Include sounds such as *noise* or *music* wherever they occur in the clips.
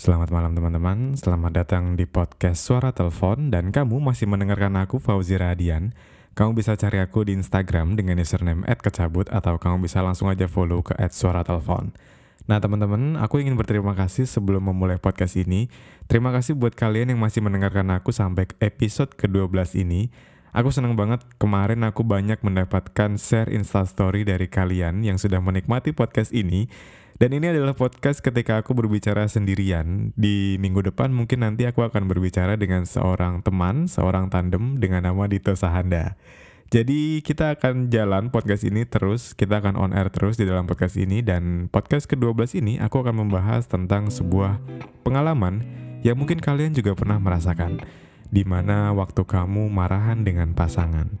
Selamat malam teman-teman, selamat datang di podcast Suara Telepon dan kamu masih mendengarkan aku Fauzi Radian. Kamu bisa cari aku di Instagram dengan username @kecabut atau kamu bisa langsung aja follow ke @suaratelepon. Nah teman-teman, aku ingin berterima kasih sebelum memulai podcast ini. Terima kasih buat kalian yang masih mendengarkan aku sampai episode ke-12 ini. Aku senang banget kemarin aku banyak mendapatkan share instastory dari kalian yang sudah menikmati podcast ini. Dan ini adalah podcast ketika aku berbicara sendirian. Di minggu depan mungkin nanti aku akan berbicara dengan seorang teman, seorang tandem dengan nama Dito Sahanda. Jadi kita akan jalan podcast ini terus, kita akan on air terus di dalam podcast ini dan podcast ke-12 ini aku akan membahas tentang sebuah pengalaman yang mungkin kalian juga pernah merasakan di mana waktu kamu marahan dengan pasangan.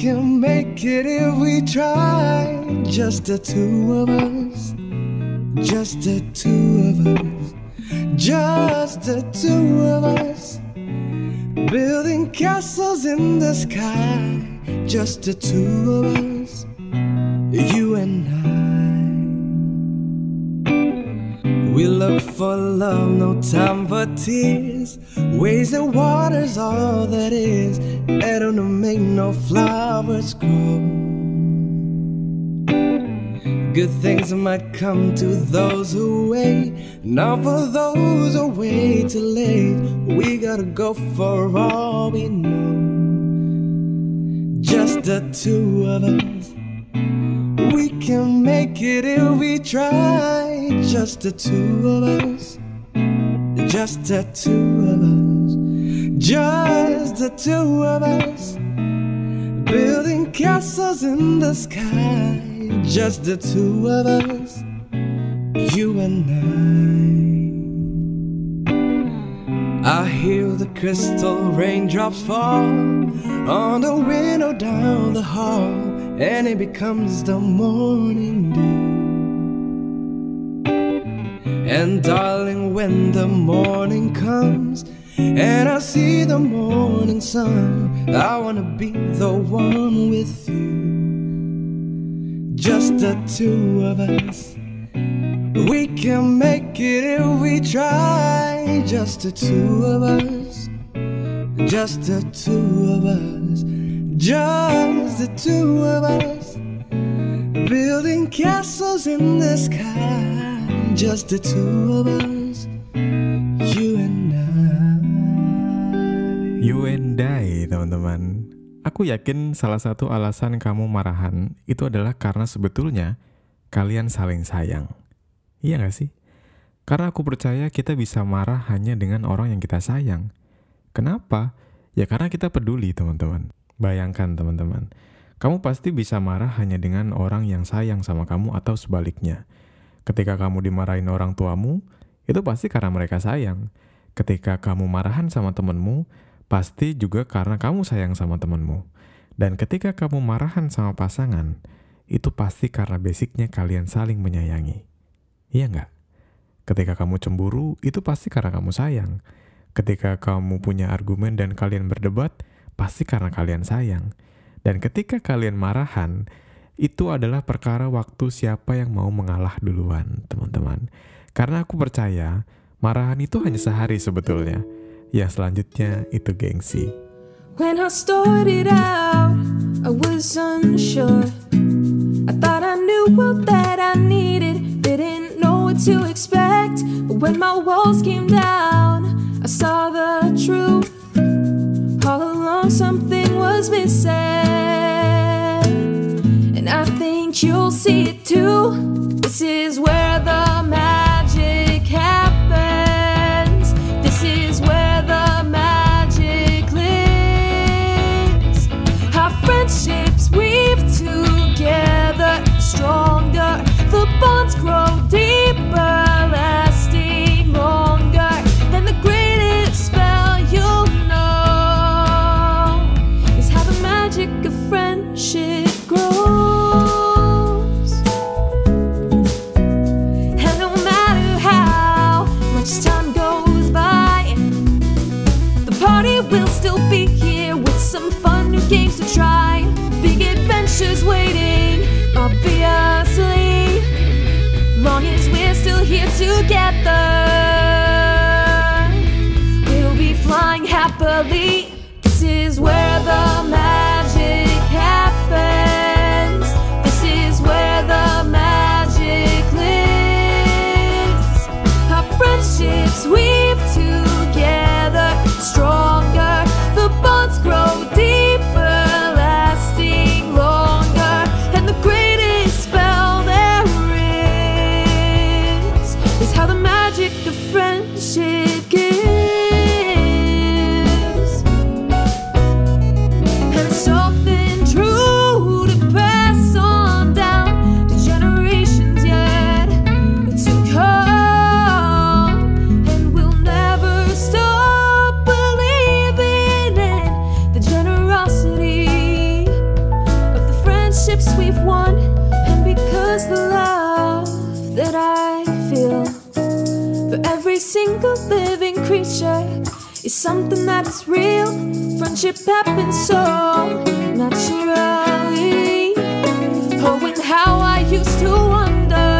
Can make it if we try. Just the two of us. Just the two of us. Just the two of us. Building castles in the sky. Just the two of us. You and I. We look for love, no time for tears. Waves and water's all that is. And to make no flowers grow. Good things might come to those who wait. Not for those who wait too late. We gotta go for all we know. Just the two of us. We can make it if we try. Just the two of us. Just the two of us. Just the two of us. Building castles in the sky. Just the two of us. You and I. I hear the crystal raindrops fall on the window down the hall, and it becomes the morning dew. And darling, when the morning comes and I see the morning sun, I wanna be the one with you. Just the two of us. We can make it if we try. Just the two of us. Just the two of us. Just the two of us. Building castles in the sky. Just the two of us. You and I. You and I, teman-teman. Aku yakin salah satu alasan kamu marahan itu adalah karena sebetulnya kalian saling sayang. Iya gak sih? Karena aku percaya kita bisa marah hanya dengan orang yang kita sayang. Kenapa? Ya karena kita peduli, teman-teman. Bayangkan, teman-teman. Kamu pasti bisa marah hanya dengan orang yang sayang sama kamu atau sebaliknya. Ketika kamu dimarahin orang tuamu, itu pasti karena mereka sayang. Ketika kamu marahan sama temenmu, pasti juga karena kamu sayang sama temenmu. Dan ketika kamu marahan sama pasangan, itu pasti karena basicnya kalian saling menyayangi. Iya nggak? Ketika kamu cemburu, itu pasti karena kamu sayang. Ketika kamu punya argumen dan kalian berdebat, pasti karena kalian sayang. Dan ketika kalian marahan, itu adalah perkara waktu siapa yang mau mengalah duluan, teman-teman. Karena aku percaya, marahan itu hanya sehari sebetulnya. Ya selanjutnya itu gengsi. When I started out, I was unsure. I thought I knew all that I needed, didn't know what to expect. But when my walls came down, see it too. This is This is where Friendship happens so naturally. Oh, and how I used to wonder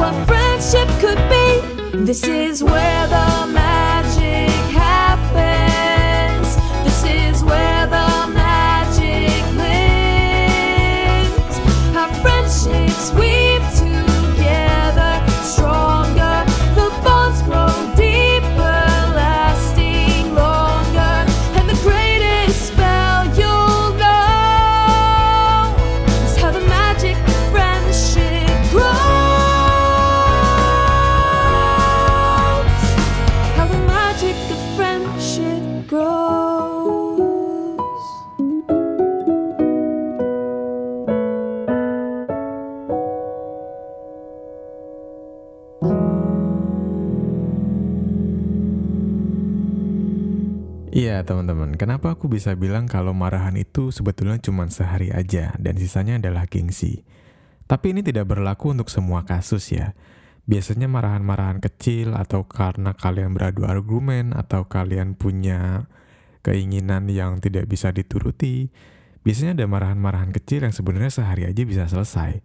what friendship could be. This is where the Iya teman-teman, kenapa aku bisa bilang kalau marahan itu sebetulnya cuma sehari aja dan sisanya adalah gengsi. Tapi ini tidak berlaku untuk semua kasus ya. Biasanya marahan-marahan kecil atau karena kalian beradu argumen atau kalian punya keinginan yang tidak bisa dituruti. Biasanya ada marahan-marahan kecil yang sebenarnya sehari aja bisa selesai.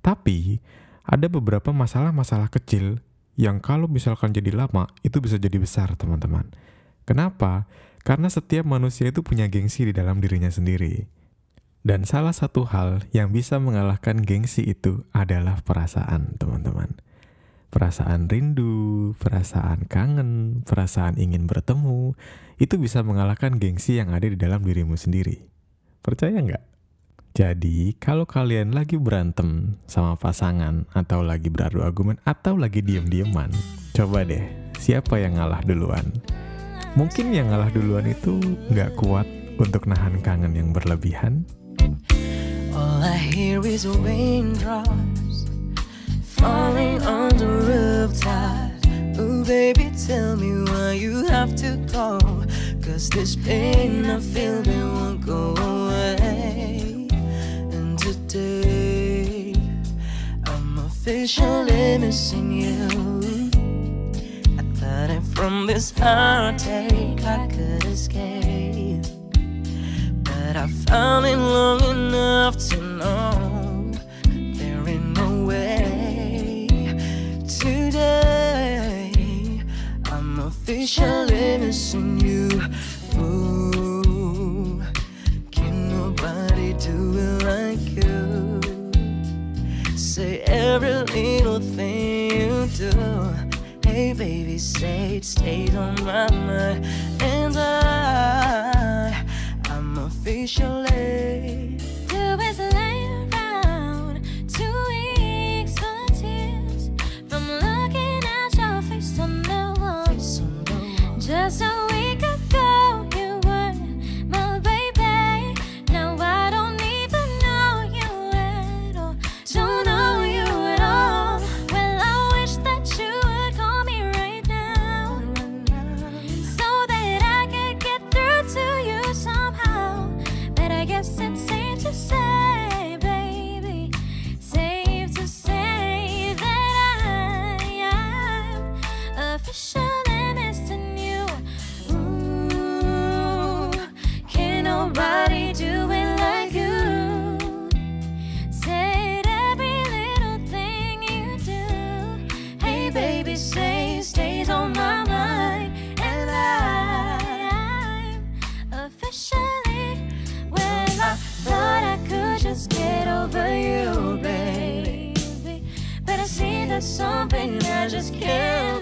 Tapi ada beberapa masalah-masalah kecil yang kalau misalkan jadi lama itu bisa jadi besar teman-teman. Kenapa? Karena setiap manusia itu punya gengsi di dalam dirinya sendiri. Dan salah satu hal yang bisa mengalahkan gengsi itu adalah perasaan, teman-teman. Perasaan rindu, perasaan kangen, perasaan ingin bertemu, itu bisa mengalahkan gengsi yang ada di dalam dirimu sendiri. Percaya nggak? Jadi, kalau kalian lagi berantem sama pasangan, atau lagi beradu argumen, atau lagi diem-dieman, coba deh, siapa yang ngalah duluan? Mungkin yang ngalah duluan itu nggak kuat untuk nahan kangen yang berlebihan. All I hear is raindrops falling on the rooftop. Ooh, baby, tell me why you have to go. Cause this pain I feel it won't go away. And today, I'm officially missing you. From this heartache I could escape. But I found it long enough to know there ain't no way. Today, I'm officially missing you. Ooh, can nobody do it like you? Say every little thing you do. Baby, say it stays on my mind. And I, I'm officially. I see there's something I just can't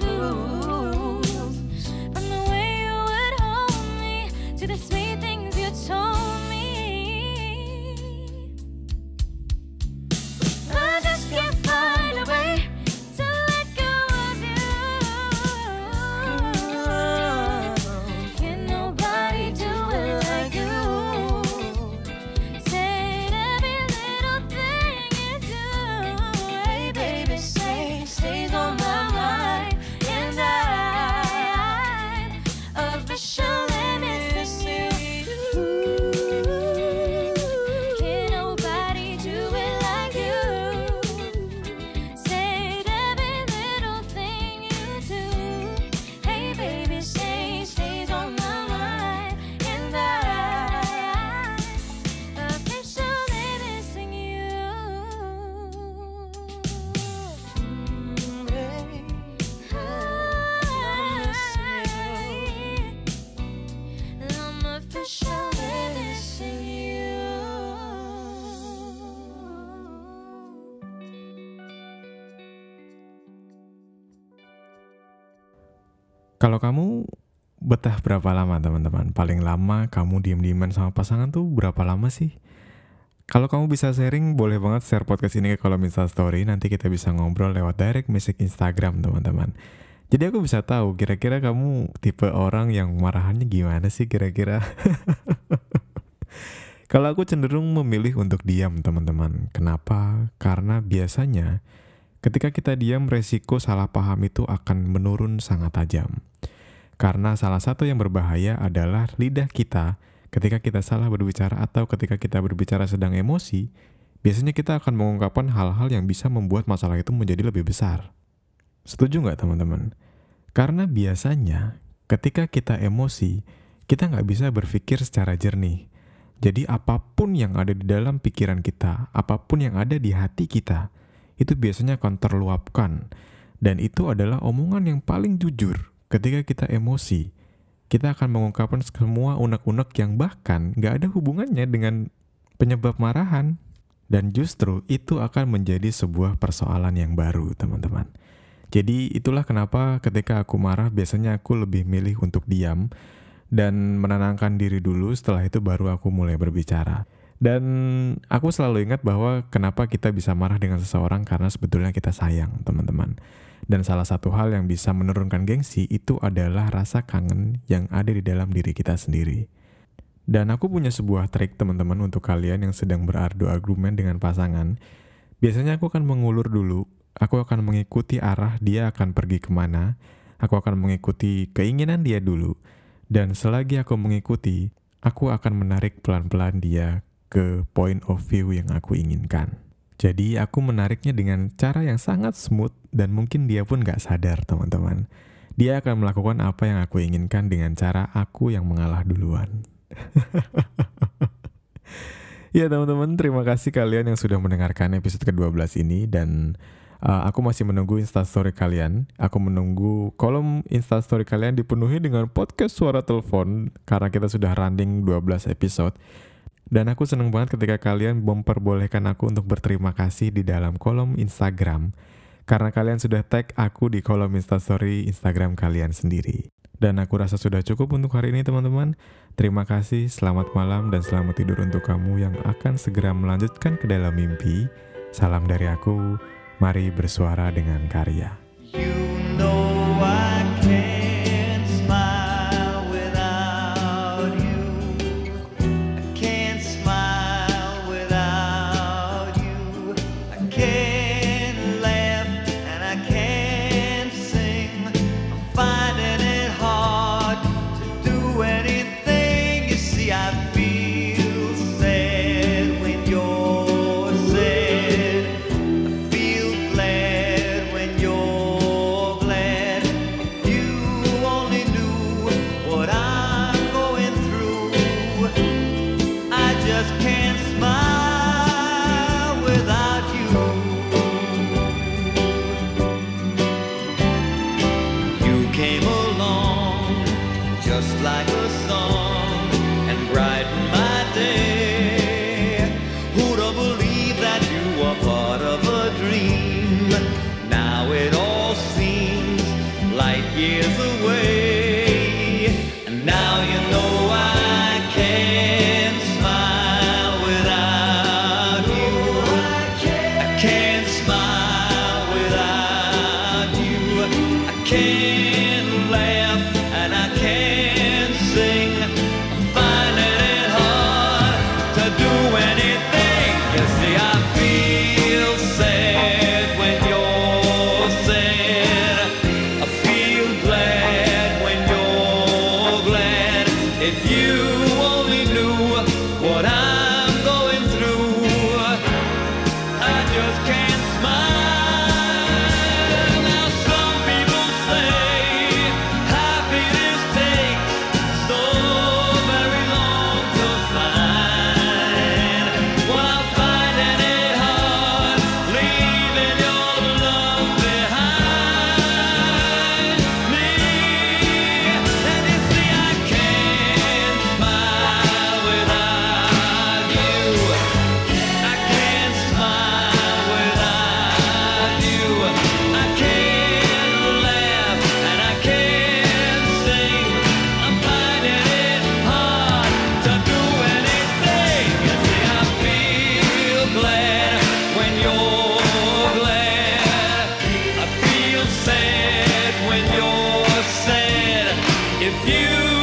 Kalau kamu betah berapa lama teman-teman? Paling lama kamu diem-dieman sama pasangan tuh berapa lama sih? Kalau kamu bisa sharing, boleh banget share podcast ini ke kolom Insta Story. Nanti kita bisa ngobrol lewat direct message Instagram, teman-teman. Jadi aku bisa tahu kira-kira kamu tipe orang yang marahannya gimana sih kira-kira? *laughs* Kalau aku cenderung memilih untuk diam, teman-teman. Kenapa? Karena biasanya ketika kita diam, resiko salah paham itu akan menurun sangat tajam. Karena salah satu yang berbahaya adalah lidah kita ketika kita salah berbicara atau ketika kita berbicara sedang emosi, biasanya kita akan mengungkapkan hal-hal yang bisa membuat masalah itu menjadi lebih besar. Setuju nggak teman-teman? Karena biasanya ketika kita emosi, kita nggak bisa berpikir secara jernih. Jadi apa pun yang ada di dalam pikiran kita, apa pun yang ada di hati kita, itu biasanya akan terluapkan. Dan itu adalah omongan yang paling jujur ketika kita emosi. Kita akan mengungkapkan semua unek-unek yang bahkan nggak ada hubungannya dengan penyebab marahan. Dan justru itu akan menjadi sebuah persoalan yang baru, teman-teman. Jadi itulah kenapa ketika aku marah biasanya aku lebih milih untuk diam dan menenangkan diri dulu setelah itu baru aku mulai berbicara. Dan aku selalu ingat bahwa kenapa kita bisa marah dengan seseorang karena sebetulnya kita sayang, teman-teman. Dan salah satu hal yang bisa menurunkan gengsi itu adalah rasa kangen yang ada di dalam diri kita sendiri. Dan aku punya sebuah trik teman-teman untuk kalian yang sedang berardu argumen dengan pasangan. Biasanya aku akan mengulur dulu, aku akan mengikuti arah dia akan pergi ke mana, aku akan mengikuti keinginan dia dulu, dan selagi aku mengikuti, aku akan menarik pelan-pelan dia ke point of view yang aku inginkan. Jadi aku menariknya dengan cara yang sangat smooth dan mungkin dia pun gak sadar teman-teman. Dia akan melakukan apa yang aku inginkan dengan cara aku yang mengalah duluan. *laughs* ya teman-teman, terima kasih kalian yang sudah mendengarkan episode ke-12 ini dan uh, aku masih menunggu instastory kalian. Aku menunggu kolom instastory kalian dipenuhi dengan podcast suara telepon karena kita sudah running 12 episode. Dan aku seneng banget ketika kalian memperbolehkan aku untuk berterima kasih di dalam kolom Instagram karena kalian sudah tag aku di kolom instastory Instagram kalian sendiri. Dan aku rasa sudah cukup untuk hari ini teman-teman. Terima kasih, selamat malam dan selamat tidur untuk kamu yang akan segera melanjutkan ke dalam mimpi. Salam dari aku, mari bersuara dengan karya. You If you